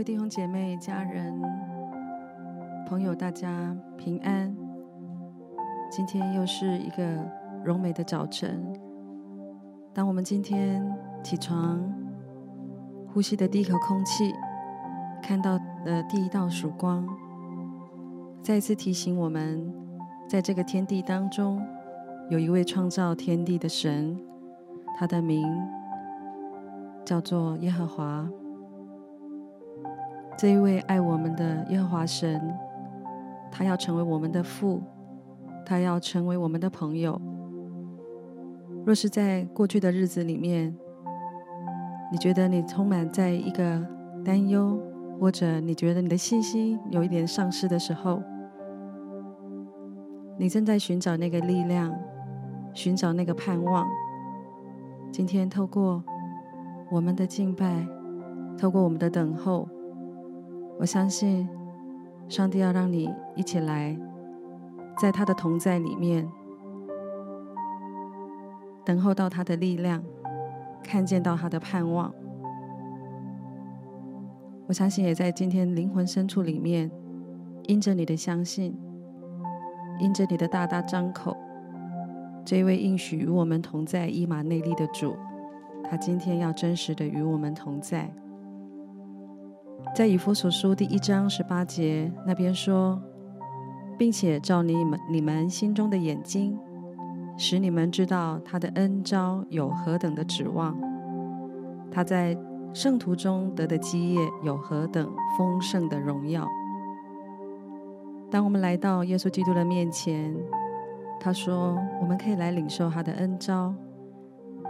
各位弟兄姐妹、家人、朋友，大家平安。今天又是一个荣美的早晨。当我们今天起床，呼吸的第一口空气，看到的第一道曙光，再一次提醒我们，在这个天地当中，有一位创造天地的神，他的名叫做耶和华。这一位爱我们的耶和华神，他要成为我们的父，他要成为我们的朋友。若是在过去的日子里面，你觉得你充满在一个担忧，或者你觉得你的信心有一点丧失的时候，你正在寻找那个力量，寻找那个盼望。今天透过我们的敬拜，透过我们的等候。我相信，上帝要让你一起来，在他的同在里面，等候到他的力量，看见到他的盼望。我相信，也在今天灵魂深处里面，因着你的相信，因着你的大大张口，这一位应许与我们同在、以马内利的主，他今天要真实的与我们同在。在以弗所书第一章十八节那边说，并且照你们你们心中的眼睛，使你们知道他的恩招有何等的指望，他在圣徒中得的基业有何等丰盛的荣耀。当我们来到耶稣基督的面前，他说我们可以来领受他的恩招，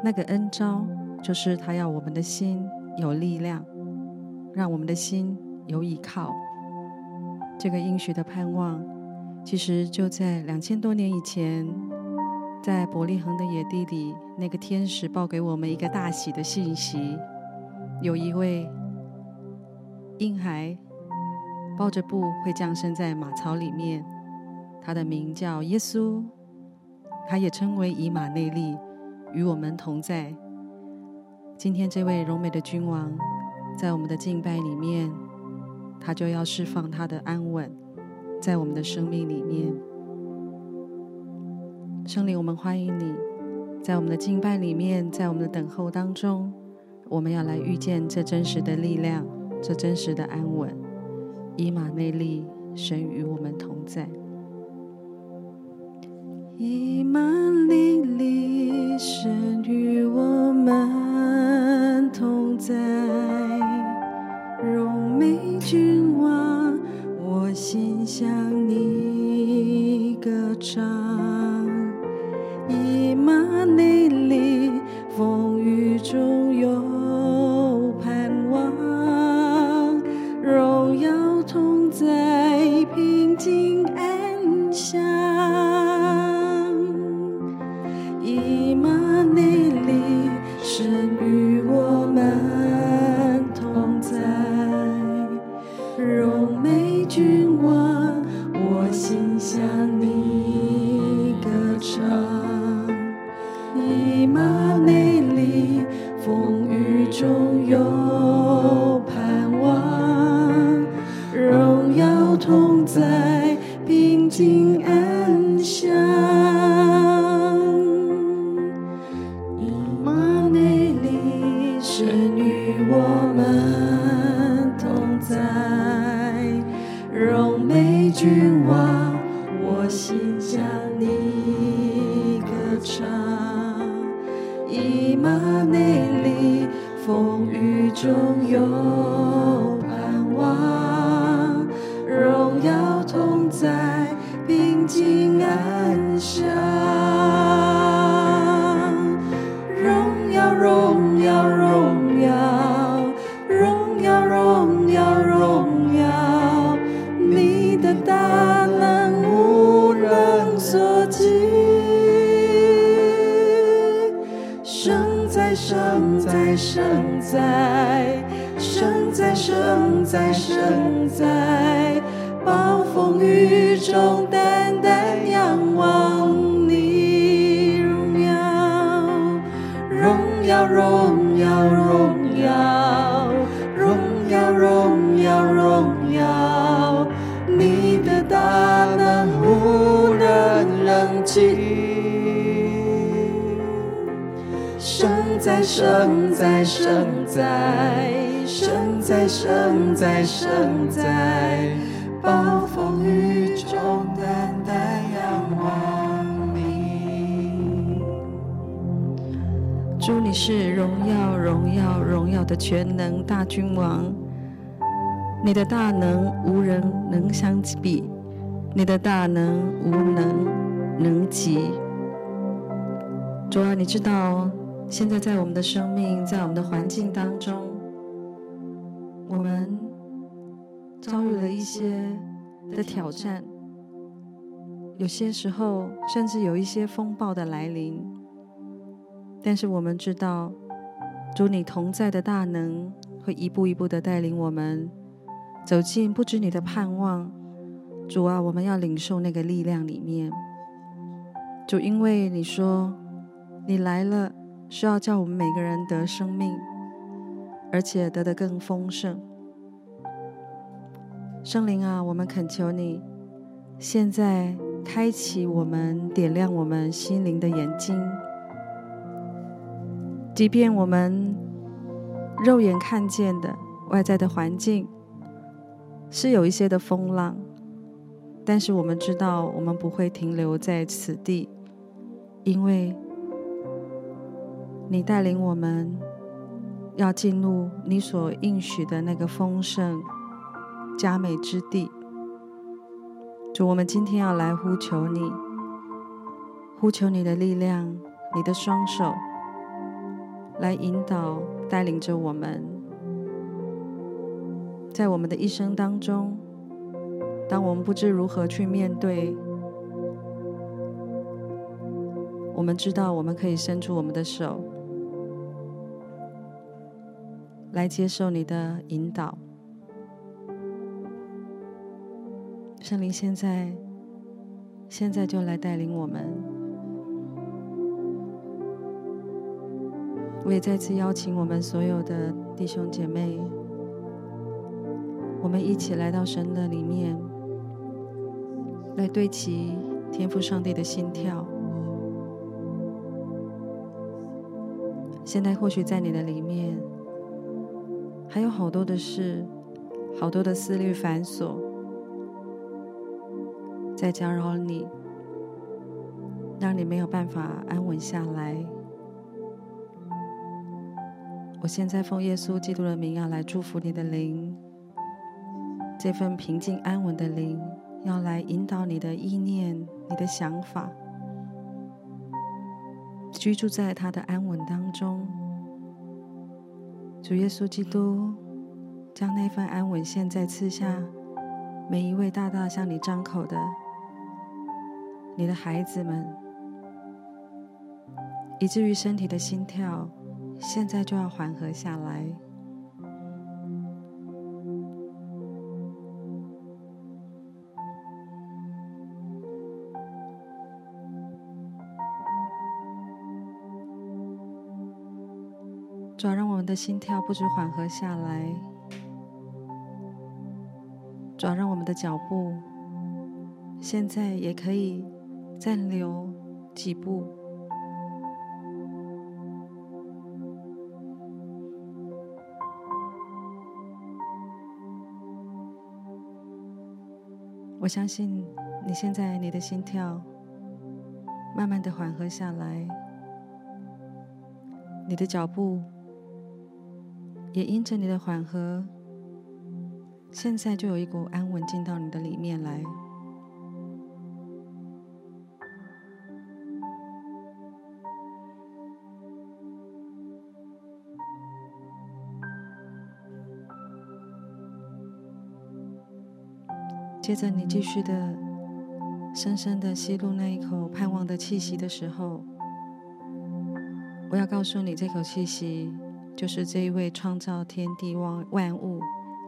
那个恩招就是他要我们的心有力量。让我们的心有依靠，这个应许的盼望，其实就在两千多年以前，在伯利恒的野地里，那个天使报给我们一个大喜的信息：有一位婴孩抱着布会降生在马槽里面，他的名叫耶稣，他也称为以马内利，与我们同在。今天这位柔美的君王。在我们的敬拜里面，他就要释放他的安稳，在我们的生命里面。圣灵，我们欢迎你，在我们的敬拜里面，在我们的等候当中，我们要来遇见这真实的力量，这真实的安稳。以马内利，神与我们同在。以马内在，生在，生在，生在，生在，暴风雨中淡淡仰望你荣耀，荣耀，荣。在，生在，生在，生在，生在，生在，暴风雨中单单仰望你。主，你是荣耀、荣耀、荣耀的全能大君王，你的大能无人能相比，你的大能无能能及。主啊，你知道，现在在我们的生命，在我们的环境当中，我们遭遇了一些的挑战，有些时候甚至有一些风暴的来临。但是我们知道，主你同在的大能会一步一步的带领我们走进不知你的盼望。主啊，我们要领受那个力量里面。主，因为你说。你来了，需要叫我们每个人得生命，而且得的更丰盛。圣灵啊，我们恳求你，现在开启我们，点亮我们心灵的眼睛。即便我们肉眼看见的外在的环境是有一些的风浪，但是我们知道，我们不会停留在此地，因为。你带领我们，要进入你所应许的那个丰盛佳美之地。主，我们今天要来呼求你，呼求你的力量，你的双手来引导、带领着我们，在我们的一生当中，当我们不知如何去面对，我们知道我们可以伸出我们的手。来接受你的引导，圣灵现在，现在就来带领我们。我也再次邀请我们所有的弟兄姐妹，我们一起来到神的里面，来对齐天赋上帝的心跳。现在或许在你的里面。还有好多的事，好多的思虑繁琐，在搅扰你，让你没有办法安稳下来。我现在奉耶稣基督的名，要来祝福你的灵，这份平静安稳的灵，要来引导你的意念、你的想法，居住在他的安稳当中。主耶稣基督，将那份安稳现在赐下每一位大大向你张口的你的孩子们，以至于身体的心跳现在就要缓和下来。们的心跳不止缓和下来，主要让我们的脚步现在也可以暂留几步。我相信你现在你的心跳慢慢的缓和下来，你的脚步。也因着你的缓和，现在就有一股安稳进到你的里面来。接着，你继续的深深的吸入那一口盼望的气息的时候，我要告诉你，这口气息。就是这一位创造天地万万物、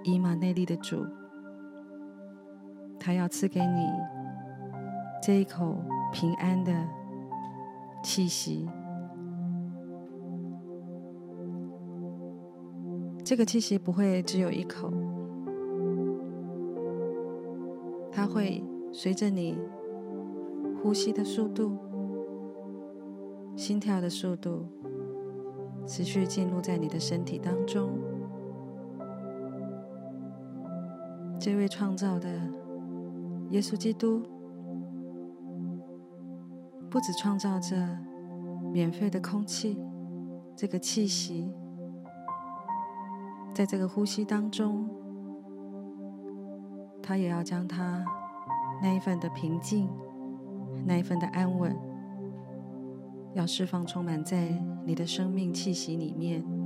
以马内利的主，他要赐给你这一口平安的气息。这个气息不会只有一口，它会随着你呼吸的速度、心跳的速度。持续进入在你的身体当中。这位创造的耶稣基督，不只创造着免费的空气，这个气息，在这个呼吸当中，他也要将他那一份的平静，那一份的安稳，要释放充满在你的生命气息里面。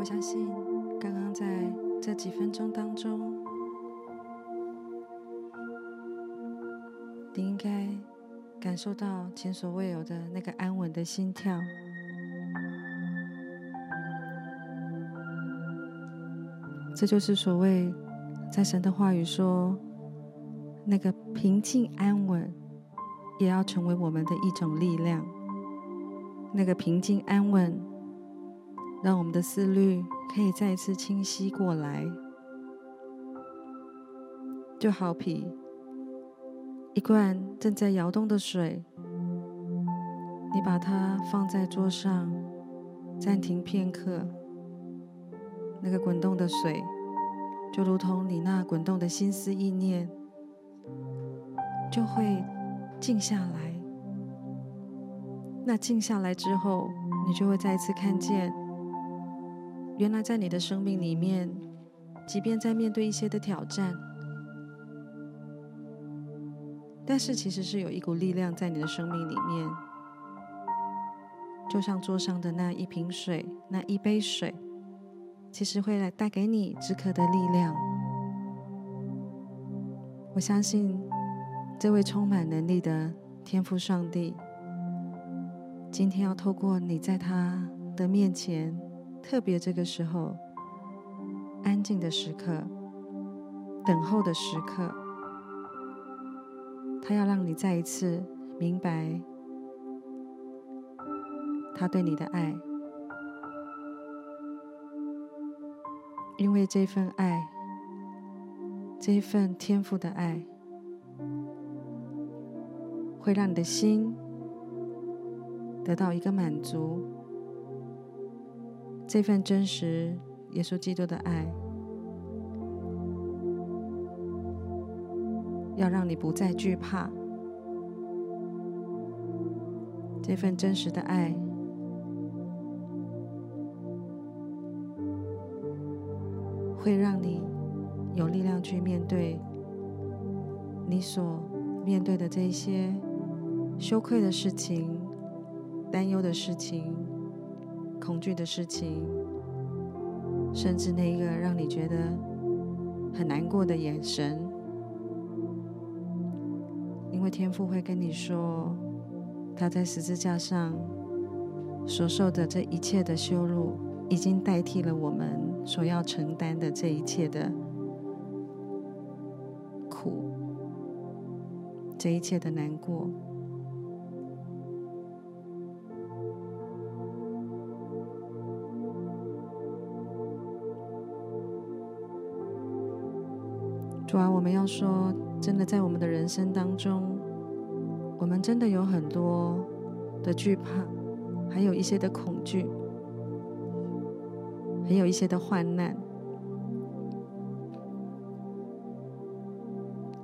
我相信，刚刚在这几分钟当中，你应该感受到前所未有的那个安稳的心跳。这就是所谓在神的话语说，那个平静安稳，也要成为我们的一种力量。那个平静安稳。让我们的思虑可以再一次清晰过来，就好比一罐正在摇动的水，你把它放在桌上，暂停片刻，那个滚动的水就如同你那滚动的心思意念，就会静下来。那静下来之后，你就会再一次看见。原来，在你的生命里面，即便在面对一些的挑战，但是其实是有一股力量在你的生命里面，就像桌上的那一瓶水、那一杯水，其实会来带给你止渴的力量。我相信，这位充满能力的天父上帝，今天要透过你在他的面前。特别这个时候，安静的时刻，等候的时刻，他要让你再一次明白他对你的爱，因为这份爱，这份天赋的爱，会让你的心得到一个满足。这份真实，耶稣基督的爱，要让你不再惧怕。这份真实的爱，会让你有力量去面对你所面对的这些羞愧的事情、担忧的事情。恐惧的事情，甚至那一个让你觉得很难过的眼神，因为天父会跟你说，他在十字架上所受的这一切的羞辱，已经代替了我们所要承担的这一切的苦，这一切的难过。主啊，我们要说，真的，在我们的人生当中，我们真的有很多的惧怕，还有一些的恐惧，还有一些的患难。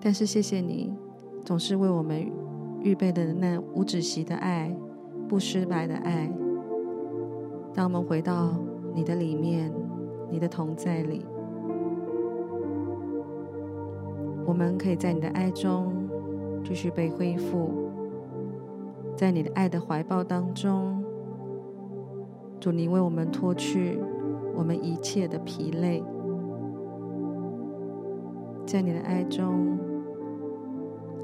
但是，谢谢你，总是为我们预备的那无止息的爱、不失败的爱。当我们回到你的里面，你的同在里，我们可以在你的爱中继续被恢复，在你的爱的怀抱当中，主，你为我们脱去我们一切的疲累，在你的爱中，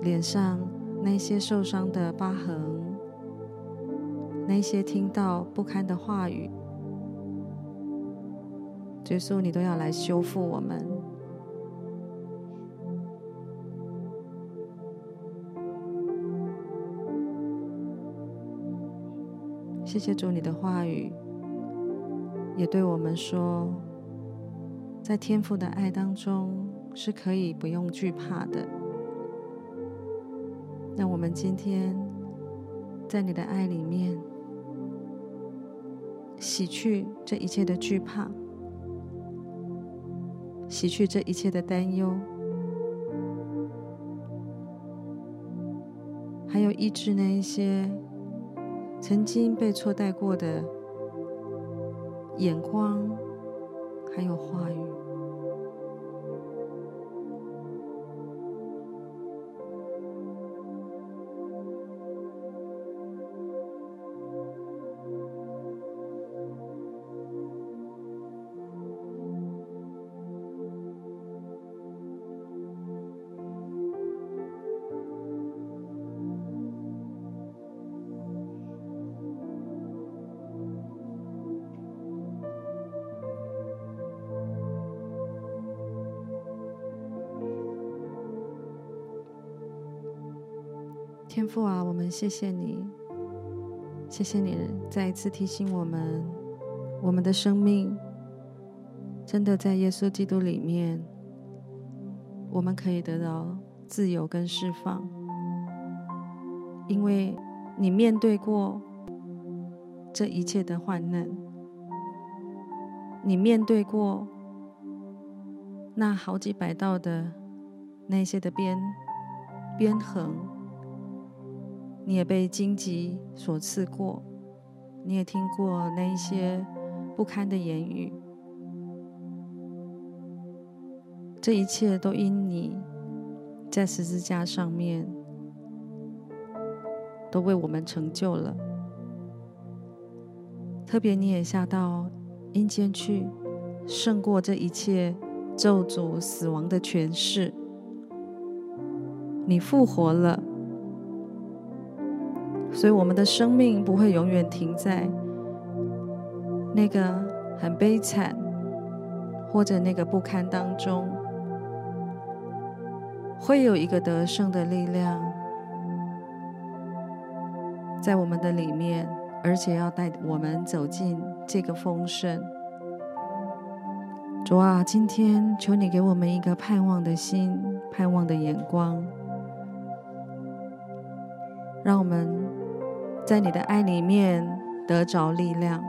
脸上那些受伤的疤痕，那些听到不堪的话语。耶稣，你都要来修复我们。谢谢主，你的话语也对我们说，在天父的爱当中是可以不用惧怕的。那我们今天在你的爱里面洗去这一切的惧怕。洗去这一切的担忧，还有医治那一些曾经被错待过的眼光，还有话语。天父啊，我们谢谢你，谢谢你再一次提醒我们，我们的生命真的在耶稣基督里面，我们可以得到自由跟释放，因为你面对过这一切的患难，你面对过那好几百道的那些的鞭鞭痕。你也被荆棘所刺过，你也听过那一些不堪的言语，这一切都因你在十字架上面都为我们成就了。特别你也下到阴间去，胜过这一切咒诅、死亡的权势，你复活了。所以，我们的生命不会永远停在那个很悲惨或者那个不堪当中，会有一个得胜的力量在我们的里面，而且要带我们走进这个丰盛。主啊，今天求你给我们一个盼望的心，盼望的眼光，让我们。在你的爱里面得着力量，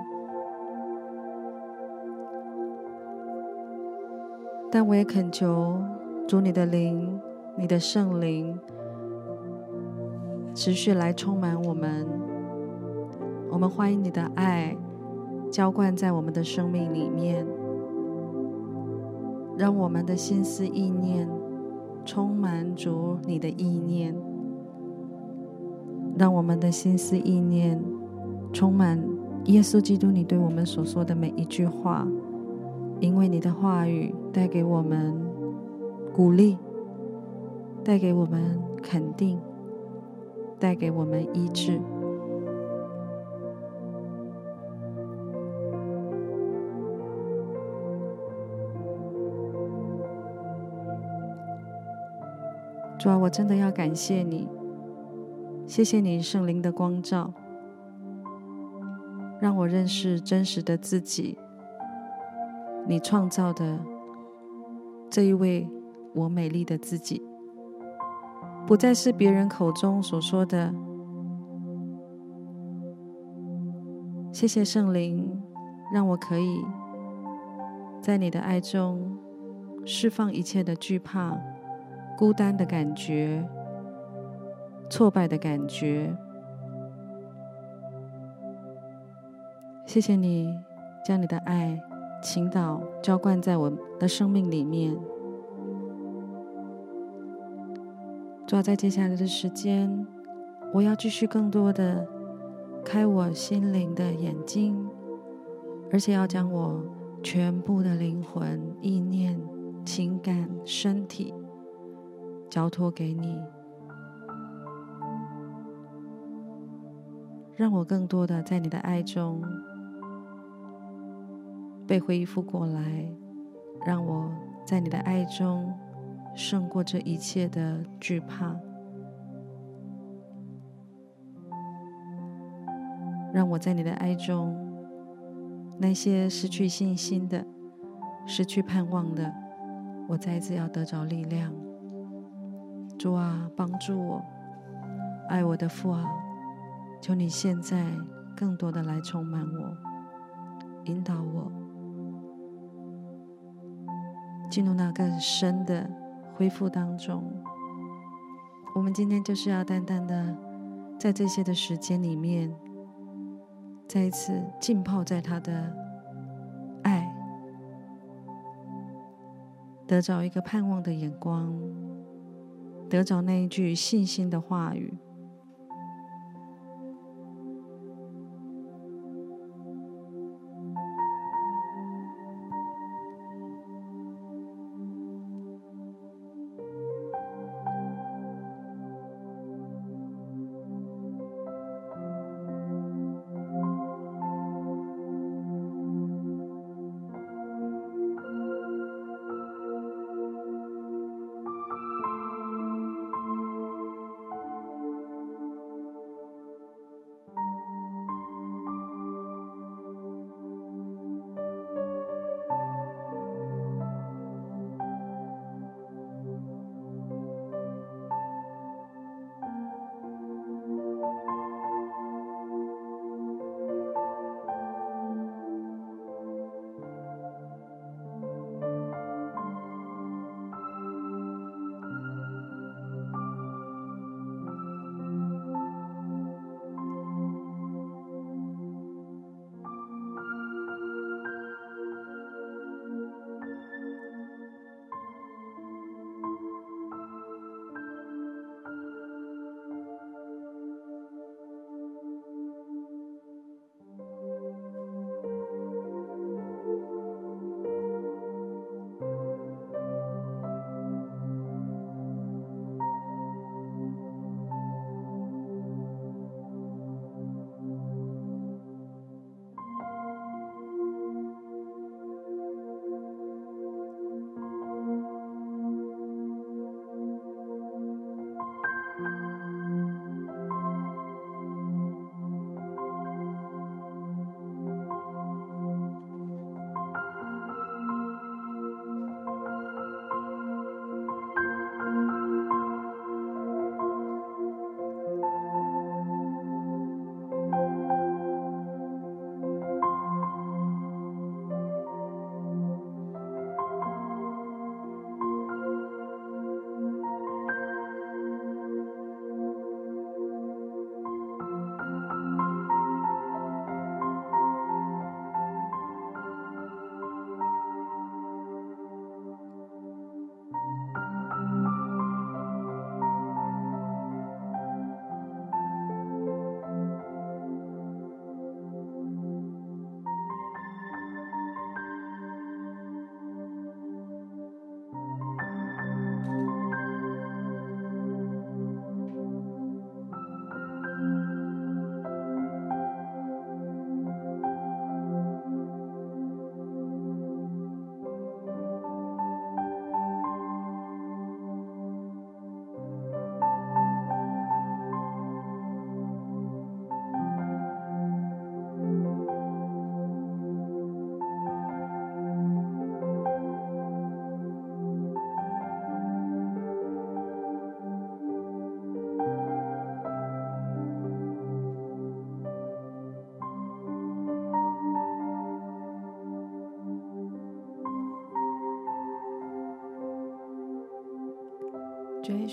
但我也恳求主你的灵、你的圣灵持续来充满我们。我们欢迎你的爱浇灌在我们的生命里面，让我们的心思意念充满主你的意念。让我们的心思意念充满耶稣基督，你对我们所说的每一句话，因为你的话语带给我们鼓励，带给我们肯定，带给我们医治。主啊，我真的要感谢你。谢谢你圣灵的光照，让我认识真实的自己。你创造的这一位我美丽的自己，不再是别人口中所说的。谢谢圣灵，让我可以在你的爱中释放一切的惧怕、孤单的感觉。挫败的感觉。谢谢你将你的爱倾倒浇灌在我的生命里面。主要在接下来的时间，我要继续更多的开我心灵的眼睛，而且要将我全部的灵魂、意念、情感、身体交托给你，让我更多的在你的爱中被恢复过来，让我在你的爱中。胜过这一切的惧怕，让我在你的爱中，那些失去信心的、失去盼望的，我再一次要得着力量。主啊，帮助我，爱我的父啊，求你现在更多的来充满我，引导我进入那更深的。恢复当中，我们今天就是要单单的在这些的时间里面，再一次浸泡在他的爱，得着一个盼望的眼光，得着那一句信心的话语。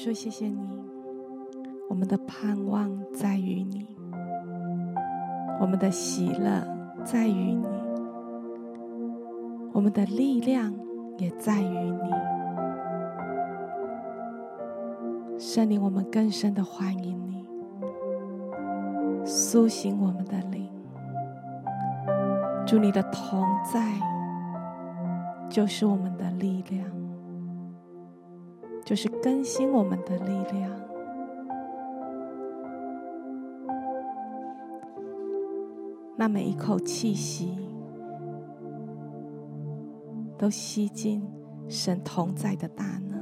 说，谢谢你，我们的盼望在于你，我们的喜乐在于你，我们的力量也在于你。圣灵，我们更深的欢迎你，苏醒我们的灵。祝，你的同在就是我们的力量，就是更新我们的力量。那每一口气息，都吸进神同在的大能。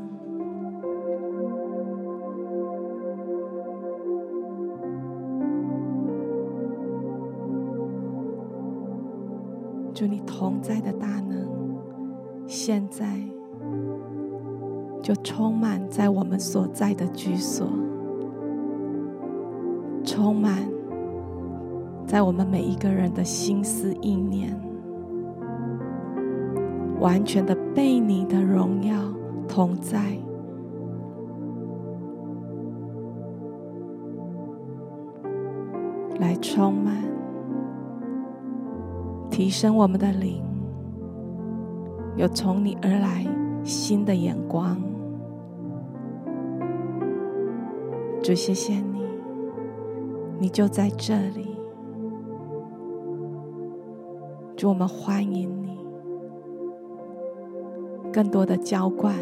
祝，你同在的大能，现在就充满在我们所在的居所，充满在我们每一个人的心思意念，完全的被你的荣耀同在来充满。提升我们的灵，有从你而来新的眼光。主，谢谢你，你就在这里。主，我们欢迎你，更多的浇灌，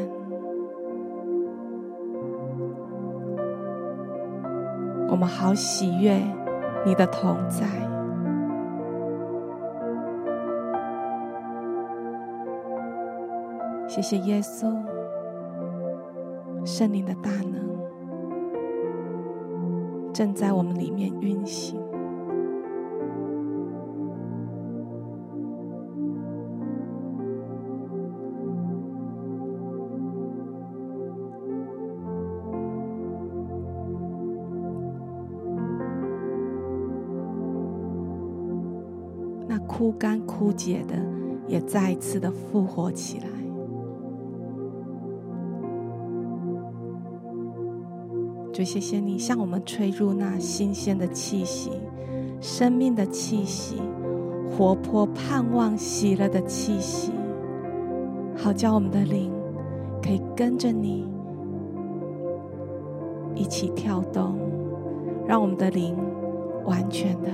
我们好喜悦你的同在。谢谢耶稣，圣灵的大能正在我们里面运行。那枯干枯竭的，也再一次的复活起来。主，谢谢你向我们吹入那新鲜的气息，生命的气息，活泼、盼望、喜乐的气息，好叫我们的灵可以跟着你一起跳动，让我们的灵完全的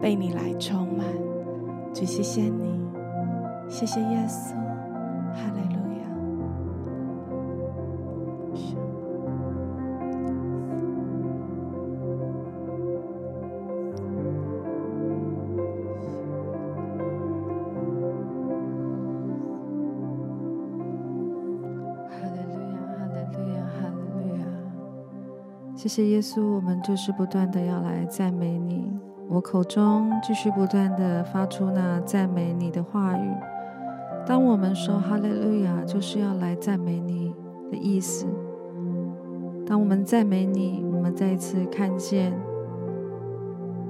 被你来充满。主，谢谢你，谢谢耶稣，哈利路。谢耶稣，我们就是不断的要来赞美你。我口中继续不断的发出那赞美你的话语。当我们说哈利路亚，就是要来赞美你的意思。当我们赞美你，我们再一次看见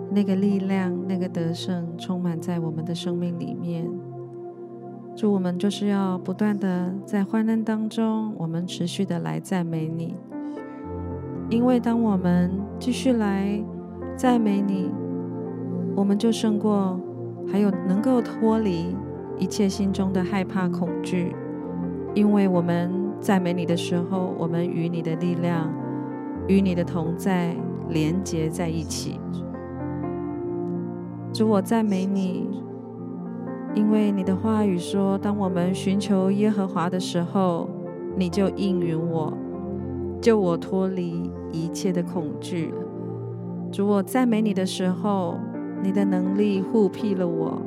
那个力量、那个得胜充满在我们的生命里面。祝我们就是要不断的在欢乐当中，我们持续的来赞美你。因为当我们继续来赞美你，我们就胜过，还有能够脱离一切心中的害怕恐惧。因为我们赞美你的时候，我们与你的力量、与你的同在连结在一起。主，我赞美你，因为你的话语说，当我们寻求耶和华的时候，你就应允我。救我脱离一切的恐惧，主，我赞美你的时候，你的能力护庇了我，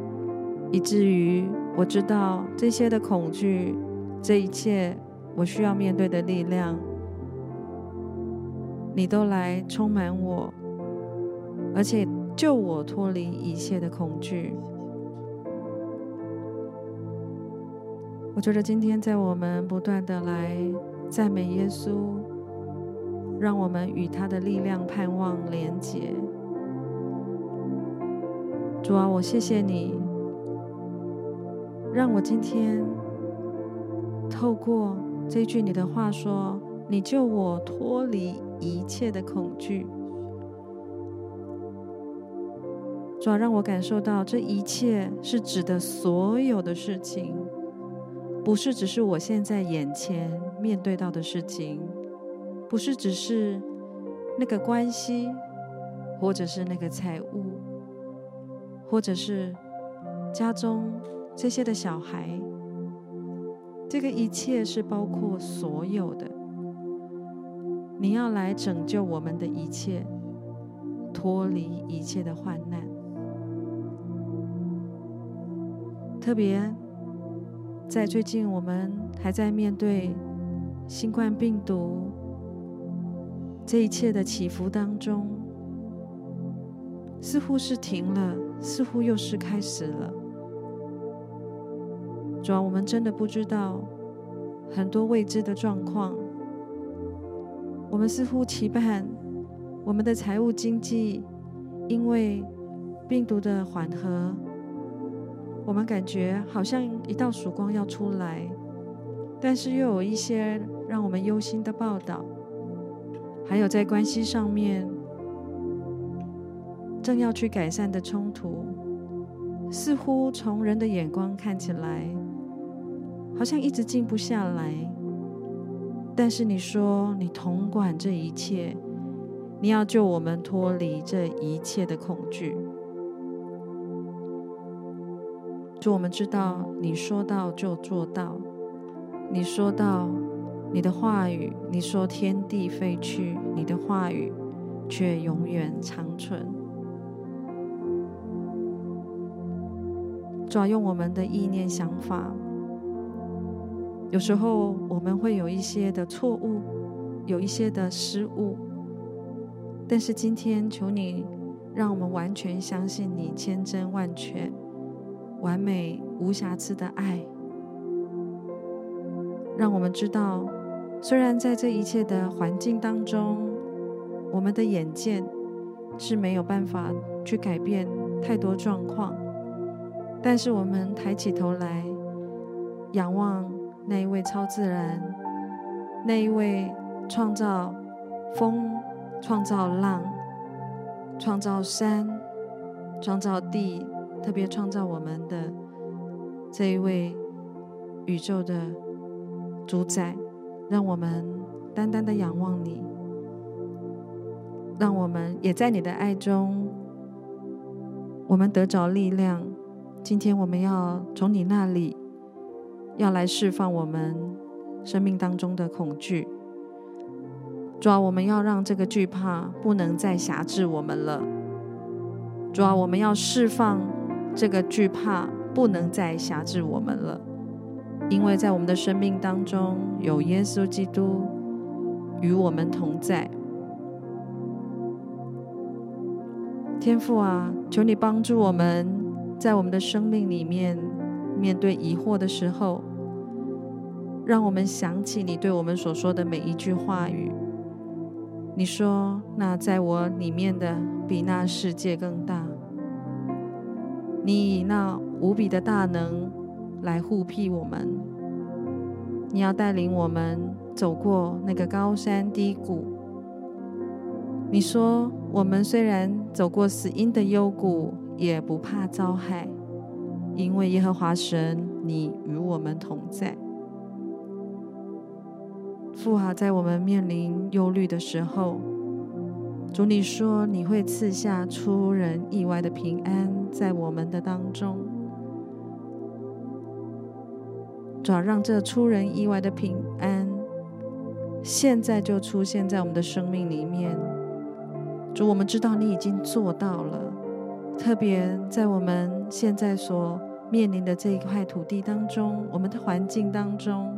以至于我知道这些的恐惧，这一切我需要面对的力量，你都来充满我，而且救我脱离一切的恐惧。我觉得今天在我们不断的来赞美耶稣。让我们与他的力量、盼望连结。主啊，我谢谢你，让我今天透过这句你的话说：“你救我脱离一切的恐惧。主要让我感受到，这一切是指的所有的事情，不是只是我现在眼前面对到的事情，不是只是那个关系，或者是那个财物，或者是家中这些的小孩。这个一切是包括所有的。你要来拯救我们的一切，脱离一切的患难。特别在最近，我们还在面对新冠病毒这一切的起伏当中，似乎是停了，似乎又是开始了。主要我们真的不知道很多未知的状况，我们似乎期盼我们的财务经济因为病毒的缓和。我们感觉好像一道曙光要出来，但是又有一些让我们忧心的报道，还有在关系上面正要去改善的冲突，似乎从人的眼光看起来，好像一直静不下来。但是你说你统管这一切，你要救我们脱离这一切的恐惧。主，我们知道你说到就做到，你说到你的话语，你说天地废去，你的话语却永远长存。抓，用我们的意念想法，有时候我们会有一些的错误，有一些的失误，但是今天求你让我们完全相信你千真万确。完美无瑕疵的爱，让我们知道，虽然在这一切的环境当中，我们的眼见是没有办法去改变太多状况，但是我们抬起头来仰望那一位超自然，那一位创造风、创造浪、创造山、创造地。特别创造我们的这一位宇宙的主宰，让我们单单的仰望你，让我们也在你的爱中，我们得着力量。今天我们要从你那里要来释放我们生命当中的恐惧，主啊，我们要让这个惧怕不能再辖制我们了。主啊，我们要释放。这个惧怕不能再辖制我们了，因为在我们的生命当中有耶稣基督与我们同在。天父啊，求你帮助我们，在我们的生命里面面对疑惑的时候，让我们想起你对我们所说的每一句话语。你说：“那在我里面的比那世界更大。”你以那无比的大能来护庇我们，你要带领我们走过那个高山低谷。你说，我们虽然走过死荫的幽谷，也不怕遭害，因为耶和华神，你与我们同在。父啊，在我们面临忧虑的时候，主，你说你会赐下出人意外的平安在我们的当中，主，让这出人意外的平安现在就出现在我们的生命里面。主，我们知道你已经做到了，特别在我们现在所面临的这一块土地当中，我们的环境当中，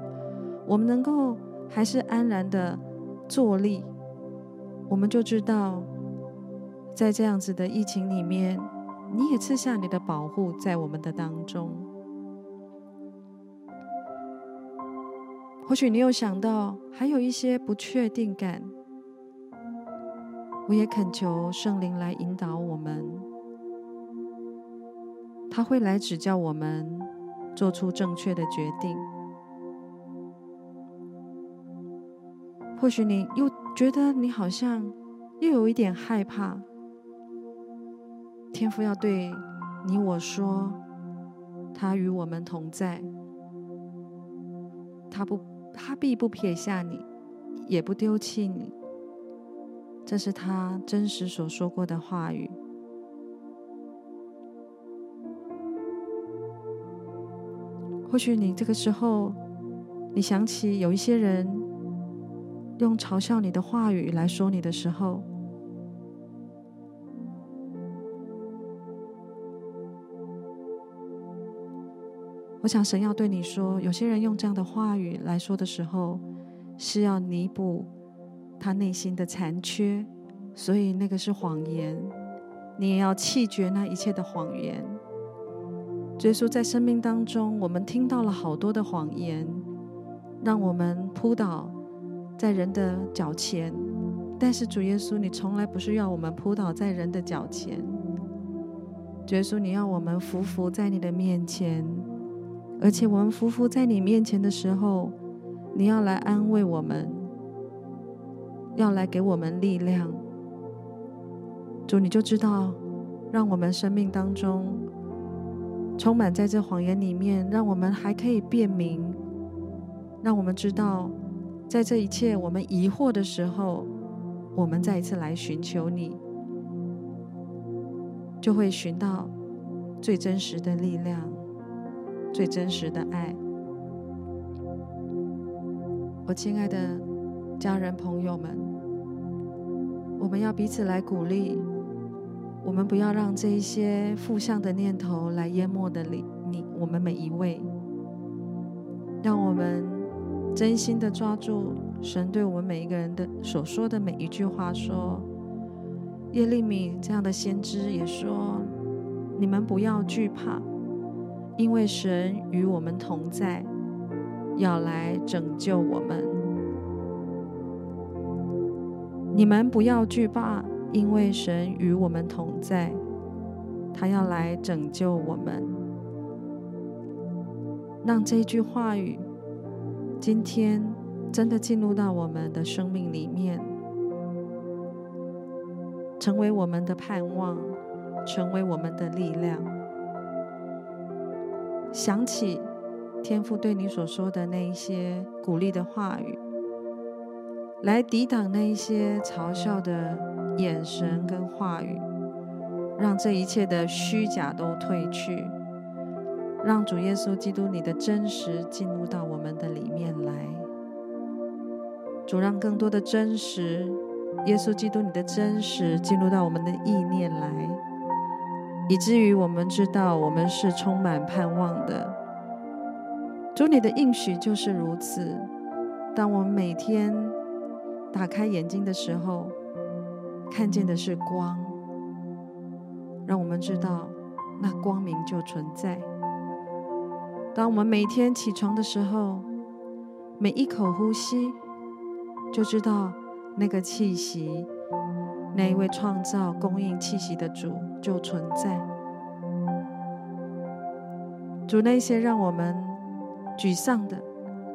我们能够还是安然的坐立。我们就知道，在这样子的疫情里面，你也赐下你的保护在我们的当中。或许你有想到，还有一些不确定感，我也恳求圣灵来引导我们，他会来指教我们做出正确的决定。或许你又觉得你好像又有一点害怕。天父要对你我说，他与我们同在，他不，他必不撇下你，也不丢弃你。这是他真实所说过的话语。或许你这个时候，你想起有一些人用嘲笑你的话语来说你的时候，我想神要对你说，有些人用这样的话语来说的时候，是要弥补他内心的残缺，所以那个是谎言，你也要弃绝那一切的谎言。耶稣在生命当中，我们听到了好多的谎言，让我们扑倒在人的脚前。但是主耶稣，你从来不是要我们扑倒在人的脚前。耶稣，你要我们匍匐在你的面前，而且我们匍匐在你面前的时候，你要来安慰我们，要来给我们力量。主，你就知道，让我们生命当中。充满在这谎言里面，让我们还可以辨明，让我们知道，在这一切我们疑惑的时候，我们再一次来寻求你，就会寻到最真实的力量，最真实的爱。我亲爱的家人朋友们，我们要彼此来鼓励。我们不要让这一些负向的念头来淹没的你，你我们每一位，让我们真心的抓住神对我们每一个人的所说的每一句话。说，耶利米这样的先知也说：“你们不要惧怕，因为神与我们同在，要来拯救我们。你们不要惧怕。”因为神与我们同在，他要来拯救我们。让这句话语今天真的进入到我们的生命里面，成为我们的盼望，成为我们的力量。想起天父对你所说的那一些鼓励的话语，来抵挡那一些嘲笑的。眼神跟话语，让这一切的虚假都退去，让主耶稣基督你的真实进入到我们的里面来。主让更多的真实，耶稣基督你的真实进入到我们的意念来，以至于我们知道我们是充满盼望的。主你的应许就是如此。当我们每天打开眼睛的时候，看见的是光，让我们知道那光明就存在。当我们每天起床的时候，每一口呼吸，就知道那个气息，那一位创造、供应气息的主就存在。主那些让我们沮丧的，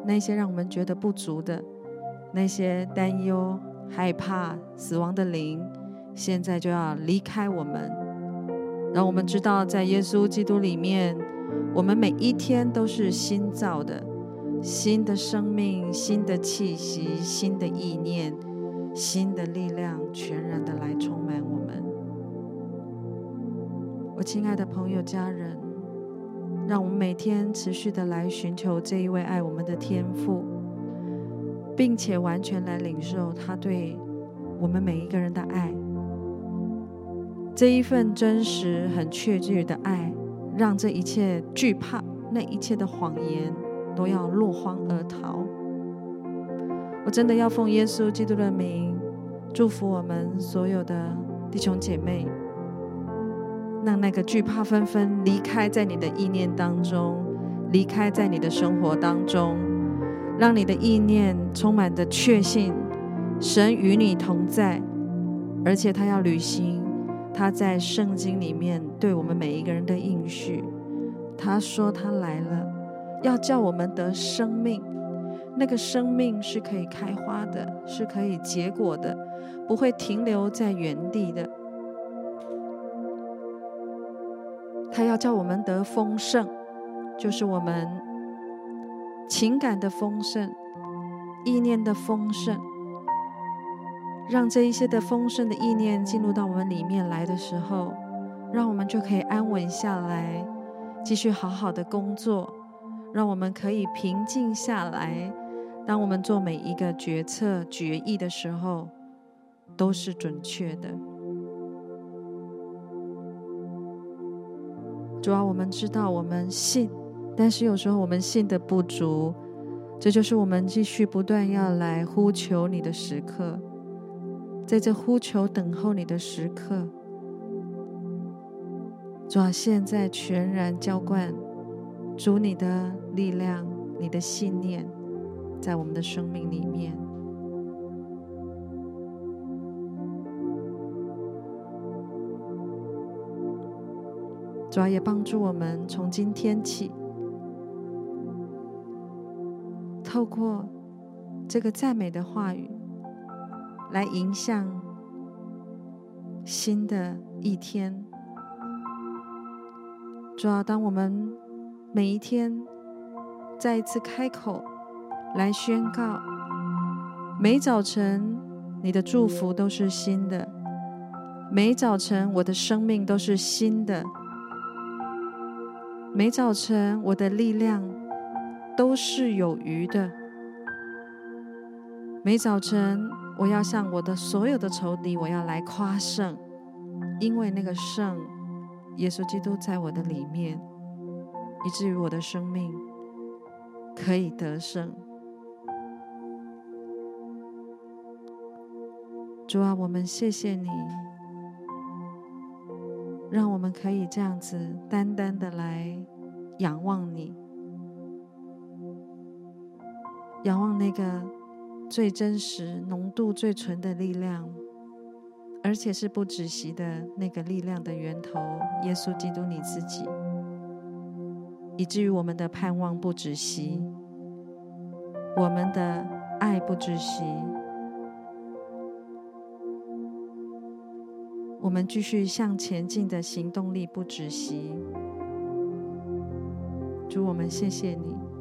那些让我们觉得不足的，那些担忧。害怕死亡的灵，现在就要离开我们。让我们知道，在耶稣基督里面，我们每一天都是新造的，新的生命、新的气息、新的意念、新的力量，全然的来充满我们。我亲爱的朋友、家人，让我们每天持续的来寻求这一位爱我们的天父。并且完全来领受他对我们每一个人的爱，这一份真实、很确据的爱，让这一切惧怕、那一切的谎言都要落荒而逃。我真的要奉耶稣基督的名，祝福我们所有的弟兄姐妹，让那个惧怕纷纷离开在你的意念当中，离开在你的生活当中。让你的意念充满着确信，神与你同在，而且他要履行他在圣经里面对我们每一个人的应许。他说他来了，要叫我们得生命，那个生命是可以开花的，是可以结果的，不会停留在原地的。他要叫我们得丰盛，就是我们情感的丰盛、意念的丰盛。让这一些的丰盛的意念进入到我们里面来的时候，让我们就可以安稳下来，继续好好的工作。让我们可以平静下来。当我们做每一个决策、决议的时候，都是准确的。主要我们知道我们信，但是有时候我们信的不足，这就是我们继续不断要来呼求你的时刻。在这呼求等候你的时刻，主要，现在全然浇灌主你的力量、你的信念，在我们的生命里面。主要，也帮助我们从今天起，透过这个赞美的话语。来迎向新的一天。主要当我们每一天再一次开口来宣告，每早晨你的祝福都是新的，每早晨我的生命都是新的，每早晨我的力量都是有余的，每早晨。我要向我的所有的仇敌，我要来夸胜，因为那个胜，耶稣基督在我的里面，以至于我的生命可以得胜。主啊，我们谢谢你，让我们可以这样子单单的来仰望你，仰望那个。最真实、浓度最纯的力量，而且是不止息的那个力量的源头——耶稣基督你自己，以至于我们的盼望不止息，我们的爱不止息，我们继续向前进的行动力不止息。主，我们谢谢你。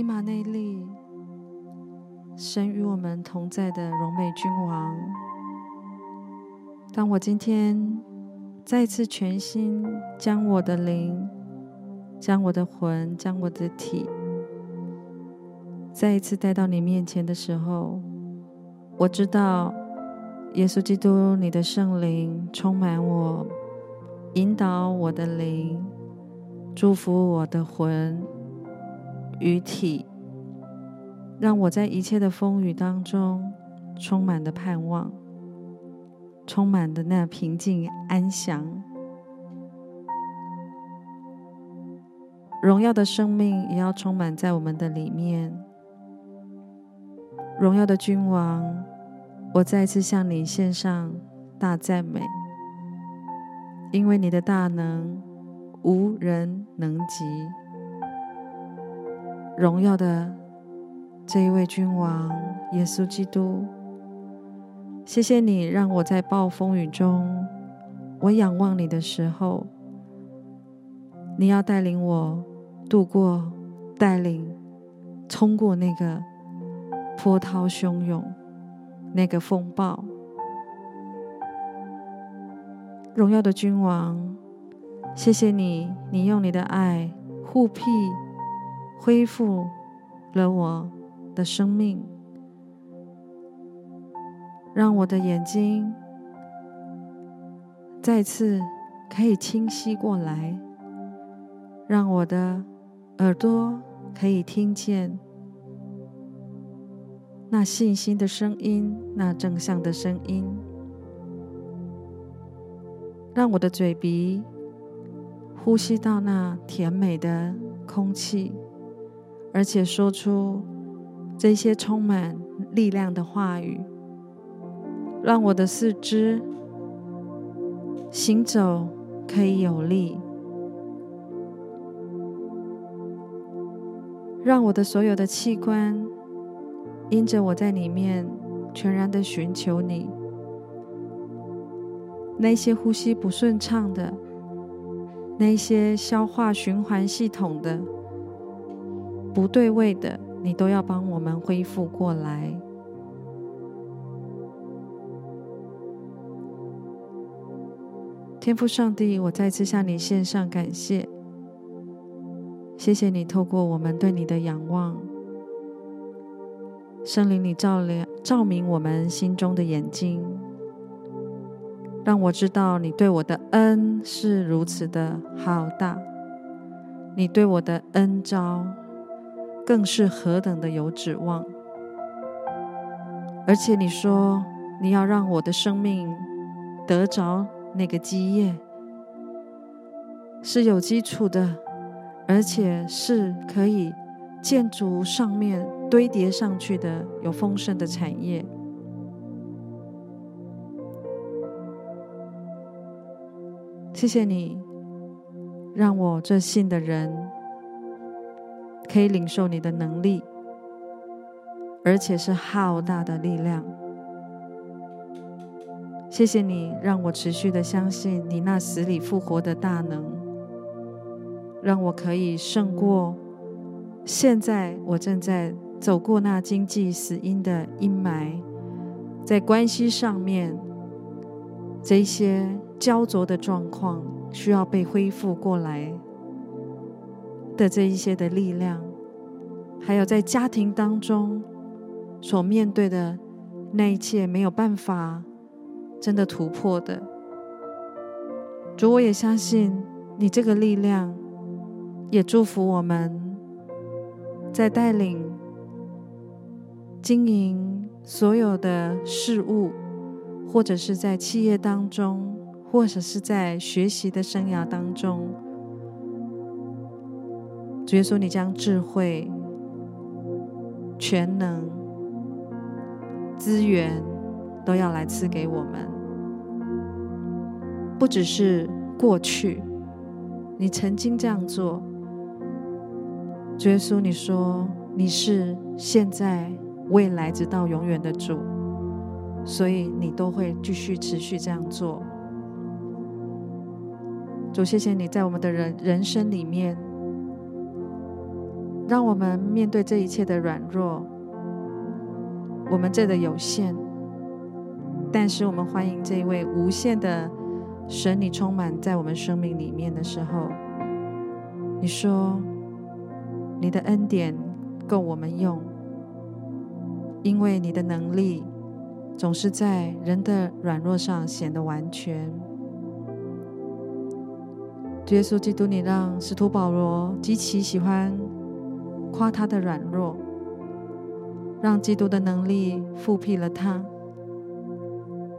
以马内利，神与我们同在的荣美君王。当我今天再次全心将我的灵、将我的魂、将我的体，再一次带到你面前的时候，我知道耶稣基督，你的圣灵充满我，引导我的灵，祝福我的魂。与体，让我在一切的风雨当中充满的盼望，充满的那平静安详。荣耀的生命也要充满在我们的里面。荣耀的君王，我再次向你献上大赞美，因为你的大能无人能及。荣耀的这一位君王，耶稣基督，谢谢你让我在暴风雨中，我仰望你的时候，你要带领我度过，带领冲过那个波涛汹涌，那个风暴。荣耀的君王，谢谢你，你用你的爱护庇。恢复了我的生命，让我的眼睛再次可以清晰过来，让我的耳朵可以听见那信心的声音，那正向的声音，让我的嘴鼻呼吸到那甜美的空气。而且说出这些充满力量的话语，让我的四肢行走可以有力，让我的所有的器官因着我在里面全然的寻求你，那些呼吸不顺畅的，那些消化循环系统的。不对位的，你都要帮我们恢复过来。天父上帝，我再次向你献上感谢，谢谢你透过我们对你的仰望，圣灵你照亮、照明我们心中的眼睛，让我知道你对我的恩是如此的浩大，你对我的恩招。更是何等的有指望，而且你说你要让我的生命得着那个基业，是有基础的，而且是可以建筑上面堆叠上去的有丰盛的产业。谢谢你，让我这信的人。可以领受你的能力，而且是浩大的力量。谢谢你让我持续的相信你那死里复活的大能，让我可以胜过现在我正在走过那经济死因的阴霾，在关系上面这些焦灼的状况需要被恢复过来。的这一些的力量，还有在家庭当中所面对的那一切没有办法真的突破的，主，我也相信你这个力量，也祝福我们在带领经营所有的事物，或者是在企业当中，或者是在学习的生涯当中。主耶稣，你将智慧、全能、资源都要来赐给我们，不只是过去，你曾经这样做。主耶稣，你说你是现在、未来直到永远的主，所以你都会继续持续这样做。主，谢谢你在我们的人人生里面。让我们面对这一切的软弱，我们这的有限，但是我们欢迎这一位无限的神，你充满在我们生命里面的时候，你说你的恩典够我们用，因为你的能力总是在人的软弱上显得完全。耶稣基督，你让使徒保罗极其喜欢。夸他的软弱，让基督的能力复辟了他。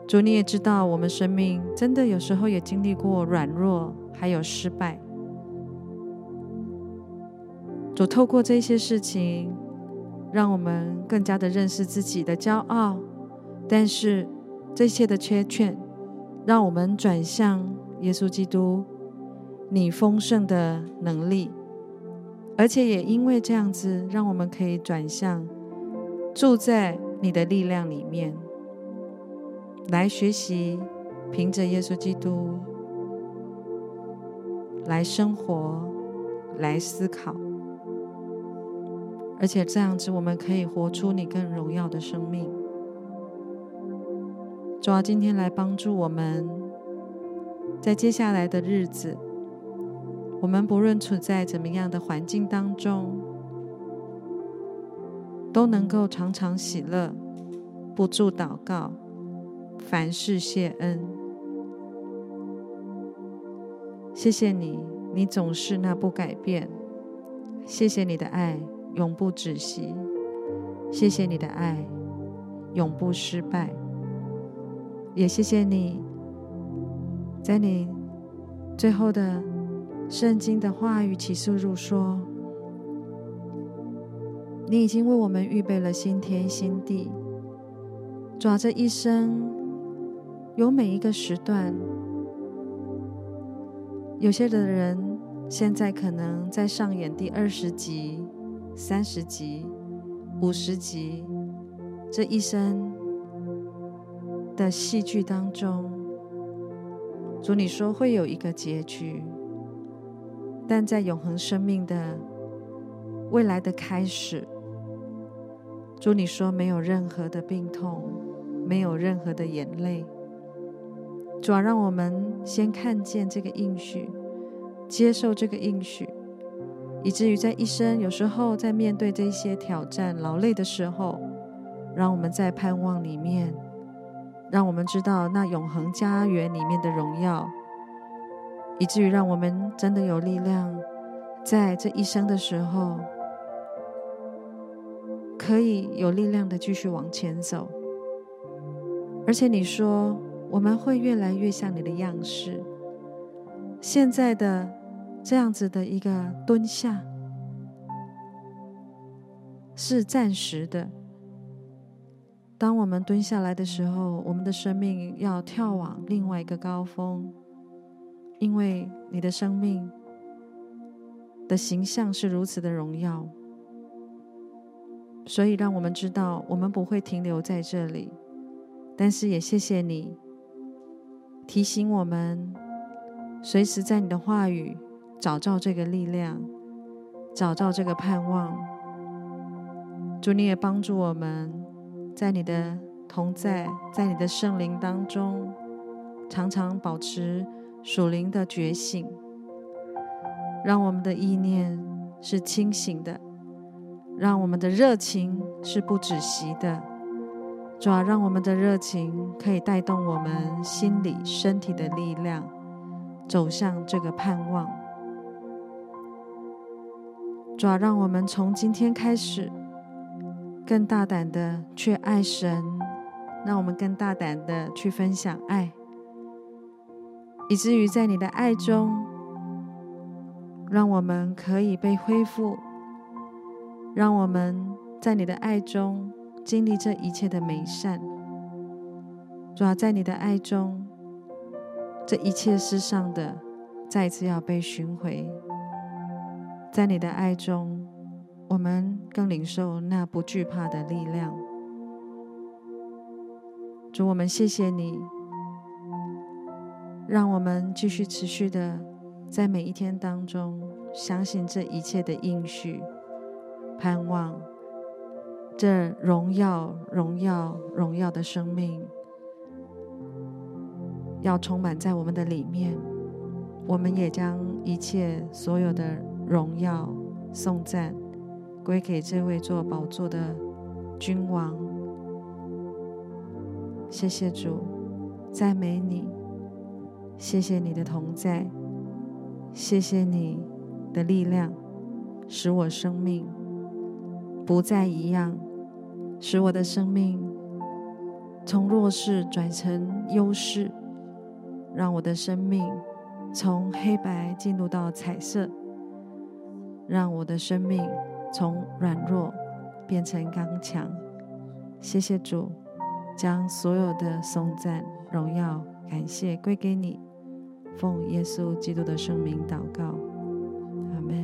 主，你也知道，我们生命真的有时候也经历过软弱，还有失败。主，透过这些事情，让我们更加的认识自己的骄傲，但是这些的缺欠，让我们转向耶稣基督，你丰盛的能力，而且也因为这样子，让我们可以转向住在你的力量里面。来学习，凭着耶稣基督来生活，来思考，而且这样子，我们可以活出你更荣耀的生命。主啊，今天来帮助我们，在接下来的日子，我们不论处在怎么样的环境当中，都能够常常喜乐，不住祷告。凡事谢恩，谢谢你，你总是那不改变。谢谢你的爱永不止息，谢谢你的爱永不失败。也谢谢你，在你最后的圣经的话语启示入说，你已经为我们预备了新天新地，抓着一生。有每一个时段，有些的人现在可能在上演第二十集、三十集、五十集这一生的戏剧当中，主你说会有一个结局，但在永恒生命的未来的开始，主你说没有任何的病痛，没有任何的眼泪。主啊让我们先看见这个应许，接受这个应许，以至于在一生有时候在面对这些挑战、劳累的时候，让我们在盼望里面，让我们知道那永恒家园里面的荣耀，以至于让我们真的有力量，在这一生的时候，可以有力量的继续往前走。而且你说，我们会越来越像你的样式。现在的这样子的一个蹲下是暂时的。当我们蹲下来的时候，我们的生命要跳往另外一个高峰，因为你的生命的形象是如此的荣耀，所以让我们知道我们不会停留在这里。但是也谢谢你。提醒我们，随时在你的话语找到这个力量，找到这个盼望。主，你也帮助我们，在你的同在，在你的圣灵当中，常常保持属灵的觉醒，让我们的意念是清醒的，让我们的热情是不止息的。主啊，让我们的热情可以带动我们心理、身体的力量，走向这个盼望。主啊，让我们从今天开始，更大胆的去爱神，让我们更大胆的去分享爱，以至于在你的爱中，让我们可以被恢复，让我们在你的爱中。经历这一切的美善，主要在你的爱中，这一切世上的再次要被寻回。在你的爱中，我们更领受那不惧怕的力量。主，我们谢谢你，让我们继续持续的在每一天当中相信这一切的应许、盼望。这荣耀、荣耀、荣耀的生命，要充满在我们的里面。我们也将一切所有的荣耀、颂赞归给这位做宝座的君王。谢谢主，赞美你，谢谢你的同在，谢谢你的力量，使我生命不再一样。使我的生命从弱势转成优势，让我的生命从黑白进入到彩色，让我的生命从软弱变成刚强。谢谢主，将所有的颂赞、荣耀、感谢归给你。奉耶稣基督的圣名祷告，阿门。